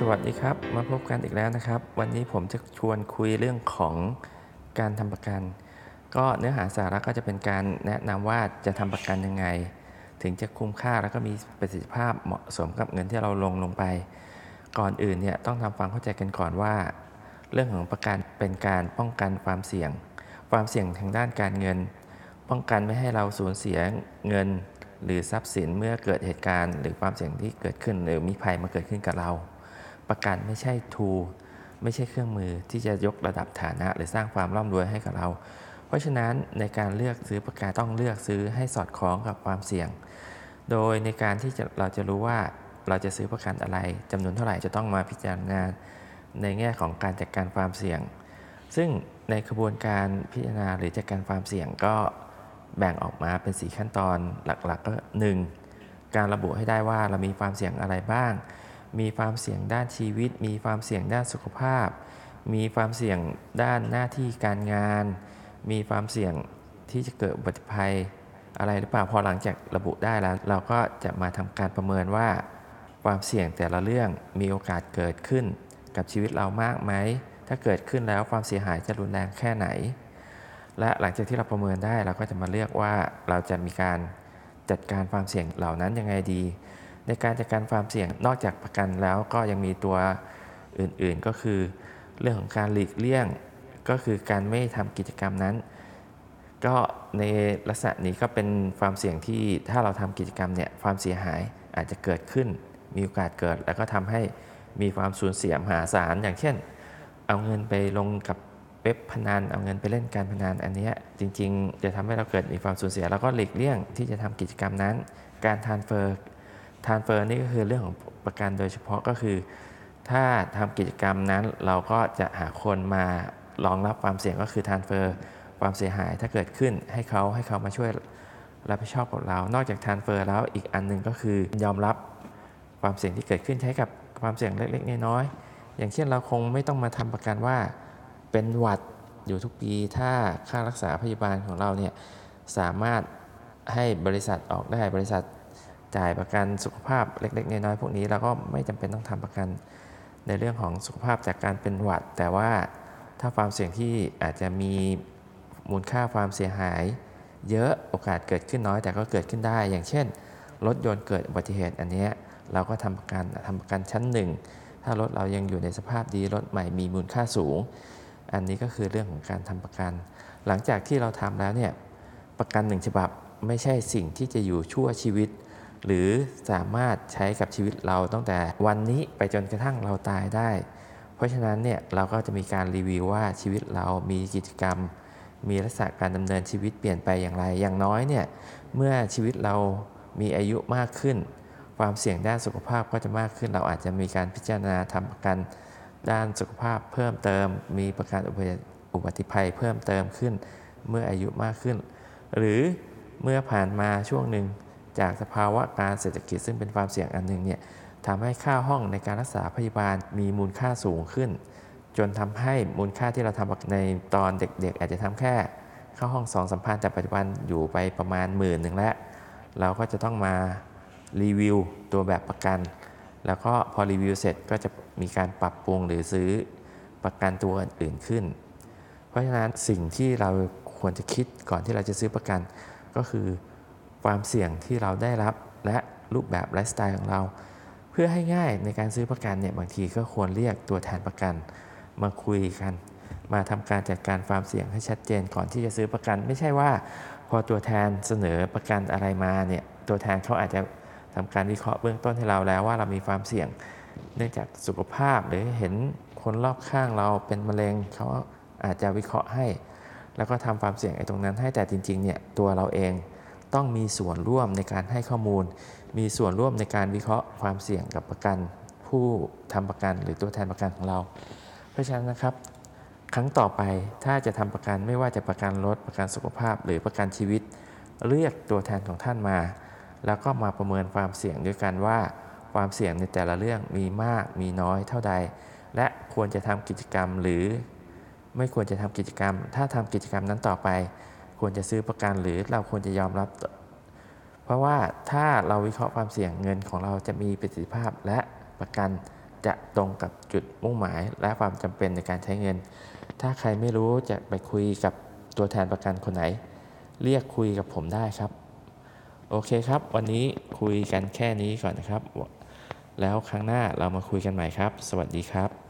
สวัสดีครับ มาพบกันอีกแล้วนะครับ วันนี้ผมจะชวนคุยเรื่องของการทำประกัน ก็เนื้อหาสาระก็จะเป็นการแนะนำว่าจะทำประกันยังไง ถึงจะคุ้มค่าแล้วก็มีประสิทธิภาพเหมาะสมกับเงินที่เราลงลงไป ก่อนอื่นเนี่ยต้องทำความเข้าใจกันก่อนว่า เรื่องของประกันเป็นการป้องกันความเสี่ยง ความเสี่ยงทางด้านการเงิน ป้องกันไม่ให้เราสูญเสียเงิน หรือทรัพย์สินเมื่อเกิดเหตุการณ์ หรือความเสี่ยงที่เกิดขึ้น หรือมีภัยมาเกิดขึ้นกับเรา ประกันไม่ใช่ทูไม่ใช่เครื่องมือที่จะยกระดับฐานะ หรือสร้างความร่ำรวยให้กับเรา เพราะฉะนั้นในการเลือกซื้อประกันต้องเลือกซื้อให้สอดคล้องกับความเสี่ยง โดยในการที่เราจะรู้ว่าเราจะซื้อประกันอะไรจำนวนเท่าไหร่จะต้องมาพิจารณาในแง่ของการจัดการความเสี่ยง ซึ่งในกระบวนการพิจารณาหรือจัดการความเสี่ยงก็แบ่งออกมาเป็น 4 ขั้นตอนหลักๆ ก็ 1. การระบุให้ได้ว่าเรามีความเสี่ยงอะไรบ้าง มีความเสี่ยงด้านชีวิต มีความเสี่ยงด้านสุขภาพ มีความเสี่ยงด้านหน้าที่การงาน มีความเสี่ยงที่จะเกิดอุบัติภัยอะไรหรือเปล่าพอหลังจากระบุได้แล้ว เราก็จะมาทำการประเมินว่า ความเสี่ยงแต่ละเรื่องมีโอกาสเกิดขึ้น กับชีวิตเรามากไหมถ้าเกิดขึ้นแล้วความเสียหายจะรุนแรงแค่ไหน และหลังจากที่เราประเมินได้เราก็จะมาเลือกว่าเราจะมีการจัดการความเสี่ยงเหล่านั้นยังไงดี ในการจัดการความเสี่ยงนอกจากประกันแล้วก็ยังมีตัวอื่นๆก็คือ เรื่องของการหลีกเลี่ยงก็คือการไม่ทำกิจกรรมนั้น ก็ในลักษณะนี้ก็เป็นความเสี่ยงที่ถ้าเราทำกิจกรรมเนี่ยความเสียหายอาจจะเกิดขึ้น มีโอกาสเกิด แล้วก็ทำให้มีความสูญเสียมหาศาลอย่างเช่น เอาเงินไปลงกับเว็บพนันเอาเงินไปเล่นการพนันอันนี้จริง ๆ จะทำให้เราเกิดมีความสูญเสีย แล้วก็หลีกเลี่ยงที่จะทำกิจกรรมนั้น การทานเฟอร์ ทานเฟอร์นี่ก็คือเรื่องของประกันโดยเฉพาะก็คือ ถ้าทำกิจกรรมนั้นเราก็จะหาคนมารองรับความเสี่ยงก็คือทานเฟอร์ความเสียหายถ้าเกิดขึ้นให้เขาให้เขามาช่วยรับผิดชอบกับเรา นอกจากทานเฟอร์แล้วอีกอันหนึ่งก็คือยอมรับความเสี่ยงที่เกิดขึ้นใช้กับความเสี่ยงเล็กๆน้อยๆอย่างเช่นเราคงไม่ต้องมาทำประกันว่าเป็นหวัดอยู่ทุกปีถ้าค่ารักษาพยาบาลของเราเนี่ยสามารถให้บริษัทออกได้บริษัท จ่ายประกันสุขภาพเล็กๆน้อยๆพวกนี้เราก็ไม่จำเป็นต้องทำประกันในเรื่องของสุขภาพจากการเป็นหวัด แต่ว่าถ้าความเสี่ยงที่อาจจะมีมูลค่าความเสียหาย เยอะโอกาสเกิดขึ้นน้อยแต่ก็เกิดขึ้นได้ อย่างเช่น รถยนต์เกิดอุบัติเหตุอันนี้เราก็ทำประกันทำประกันชั้นหนึ่งถ้ารถเรายังอยู่ในสภาพดีรถใหม่มีมูลค่าสูง อันนี้ก็คือเรื่องของการทำประกัน หลังจากที่เราทำแล้วเนี่ยประกันหนึ่งฉบับไม่ใช่สิ่งที่จะอยู่ชั่วชีวิต หรือสามารถใช้กับชีวิตเราตั้งแต่วันนี้ไปจนกระทั่งเราตายได้ เพราะฉะนั้นเนี่ยเราก็จะมีการรีวิวว่าชีวิตเรามีกิจกรรม มีลักษณะการดำเนินชีวิตเปลี่ยนไปอย่างไร อย่างน้อยเนี่ยเมื่อชีวิตเรามีอายุมากขึ้น ความเสี่ยงด้านสุขภาพก็จะมากขึ้น เราอาจจะมีการพิจารณาทำประกันด้านสุขภาพเพิ่มเติม มีประกันอุบัติภัยเพิ่มเติมขึ้น เมื่ออายุมากขึ้น หรือเมื่อผ่านมาช่วงหนึ่ง จากสภาวะการเศรษฐกิจซึ่งเป็นความเสี่ยงอันหนึ่งเนี่ยทำให้ค่าห้องในการรักษาพยาบาลมีมูลค่าสูงขึ้น จนทำให้มูลค่าที่เราทำในตอนเด็กๆ อาจจะทำแค่เข้าห้องสองสัมพันธ์แต่ปัจจุบันอยู่ไปประมาณหมื่นหนึ่งแล้วเราก็จะต้องมารีวิวตัวแบบประกัน แล้วก็พอรีวิวเสร็จก็จะมีการปรับปรุงหรือซื้อประกันตัวอื่นขึ้น เพราะฉะนั้นสิ่งที่เราควรจะคิดก่อนที่เราจะซื้อประกันก็คือ ความเสี่ยงที่เราได้รับและรูปแบบไลฟ์สไตล์ของเรา เพื่อให้ง่ายในการซื้อประกันเนี่ยบางทีก็ควรเรียกตัวแทนประกัน มาคุยกัน มาทำการจัดการความเสี่ยงให้ชัดเจนก่อนที่จะซื้อประกัน ไม่ใช่ว่า พอตัวแทนเสนอประกันอะไรมาเนี่ยตัวแทนเขาอาจจะทำการวิเคราะห์เบื้องต้นให้เราแล้วว่าเรามีความเสี่ยง เนื่องจากสุขภาพหรือเห็นคนรอบข้างเราเป็นมะเร็งเขาอาจจะวิเคราะห์ให้ แล้วก็ทำความเสี่ยงไอ้ตรงนั้นให้แต่จริงๆเนี่ยตัวเราเอง ต้องมีส่วนร่วมในการให้ข้อมูล มีส่วนร่วมในการวิเคราะห์ความเสี่ยงกับประกัน ผู้ทำประกันหรือตัวแทนประกันของเรา เพราะฉะนั้นนะครับ ครั้งต่อไปถ้าจะทำประกันไม่ว่าจะประกันรถประกันสุขภาพ หรือประกันชีวิตเรียกตัวแทนของท่านมา แล้วก็มาประเมินความเสี่ยงด้วยกันว่า ความเสี่ยงในแต่ละเรื่องมีมากมีน้อยเท่าใด และควรจะทำกิจกรรมหรือ ไม่ควรจะทำกิจกรรม ถ้าทำกิจกรรมนั้นต่อไป ควรจะซื้อประกันหรือเราควรจะยอมรับ เพราะว่าถ้าเราวิเคราะห์ความเสี่ยงเงินของเราจะมีประสิทธิภาพและประกันจะตรงกับจุดมุ่งหมาย และความจำเป็นในการใช้เงิน ถ้าใครไม่รู้จะไปคุยกับตัวแทนประกันคนไหน เรียกคุยกับผมได้ครับ โอเคครับ วันนี้คุยกันแค่นี้ก่อนนะครับ แล้วครั้งหน้าเรามาคุยกันใหม่ครับ สวัสดีครับ